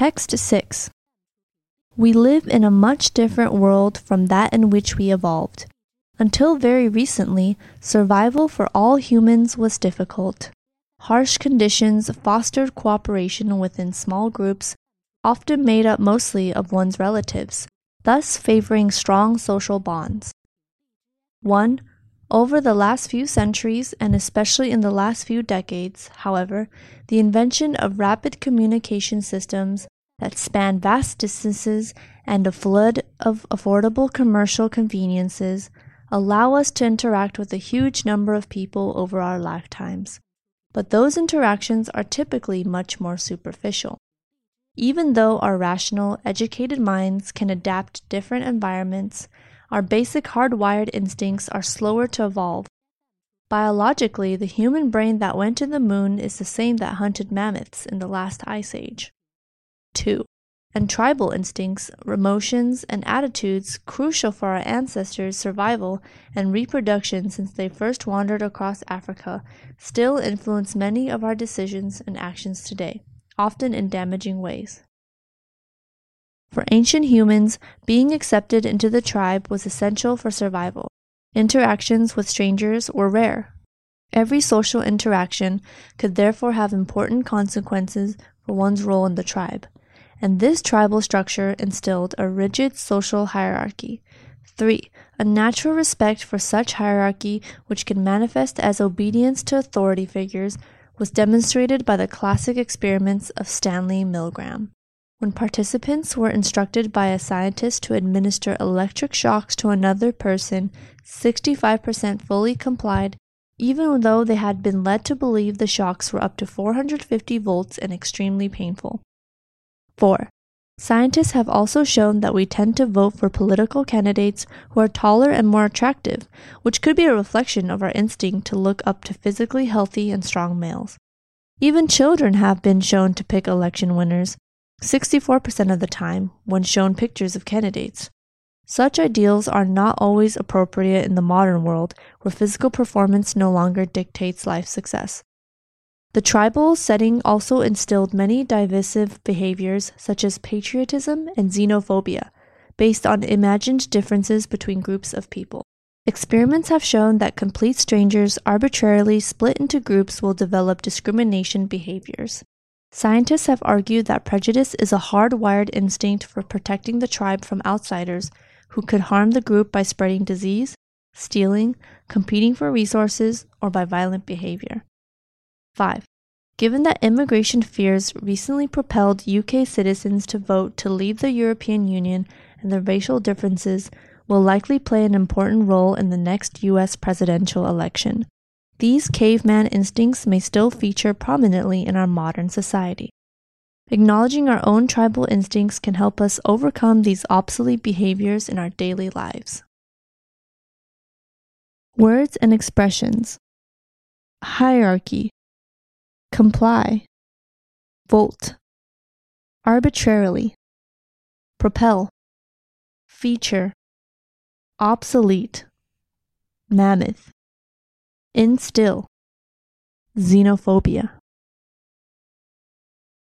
Text 6 We live in a much different world from that in which we evolved. Until very recently, survival for all humans was difficult. Harsh conditions fostered cooperation within small groups, often made up mostly of one's relatives, thus favoring strong social bonds. 1. Over the last few centuries, and especially in the last few decades, however, the invention of rapid communication systems that span vast distances and a flood of affordable commercial conveniences allow us to interact with a huge number of people over our lifetimes. But those interactions are typically much more superficial. Even though our rational, educated minds can adapt to different environments, our basic hardwired instincts are slower to evolve. Biologically, the human brain that went to the moon is the same that hunted mammoths in the last ice age. 2. And tribal instincts, emotions, and attitudes crucial for our ancestors' survival and reproduction since they first wandered across Africa still influence many of our decisions and actions today, often in damaging ways. For ancient humans, being accepted into the tribe was essential for survival. Interactions with strangers were rare. Every social interaction could therefore have important consequences for one's role in the tribe, and this tribal structure instilled a rigid social hierarchy. 3. A natural respect for such hierarchy, which can manifest as obedience to authority figures, was demonstrated by the classic experiments of Stanley Milgram. When participants were instructed by a scientist to administer electric shocks to another person, 65% fully complied, even though they had been led to believe the shocks were up to 450 volts and extremely painful. 4. Scientists have also shown that we tend to vote for political candidates who are taller and more attractive, which could be a reflection of our instinct to look up to physically healthy and strong males. Even children have been shown to pick election winners, 64% of the time when shown pictures of candidates. Such ideals are not always appropriate in the modern world where physical performance no longer dictates life success. The tribal setting also instilled many divisive behaviors such as patriotism and xenophobia, based on imagined differences between groups of people. Experiments have shown that complete strangers arbitrarily split into groups will develop discrimination behaviors. Scientists have argued that prejudice is a hardwired instinct for protecting the tribe from outsiders who could harm the group by spreading disease, stealing, competing for resources, or by violent behavior. 5. Given that immigration fears recently propelled UK citizens to vote to leave the European Union and the racial differences will likely play an important role in the next US presidential election, these caveman instincts may still feature prominently in our modern society. Acknowledging our own tribal instincts can help us overcome these obsolete behaviors in our daily lives. Words and expressions. Hierarchy, Comply, Volt, Arbitrarily, Propel, Feature, Obsolete, Mammoth instill. Xenophobia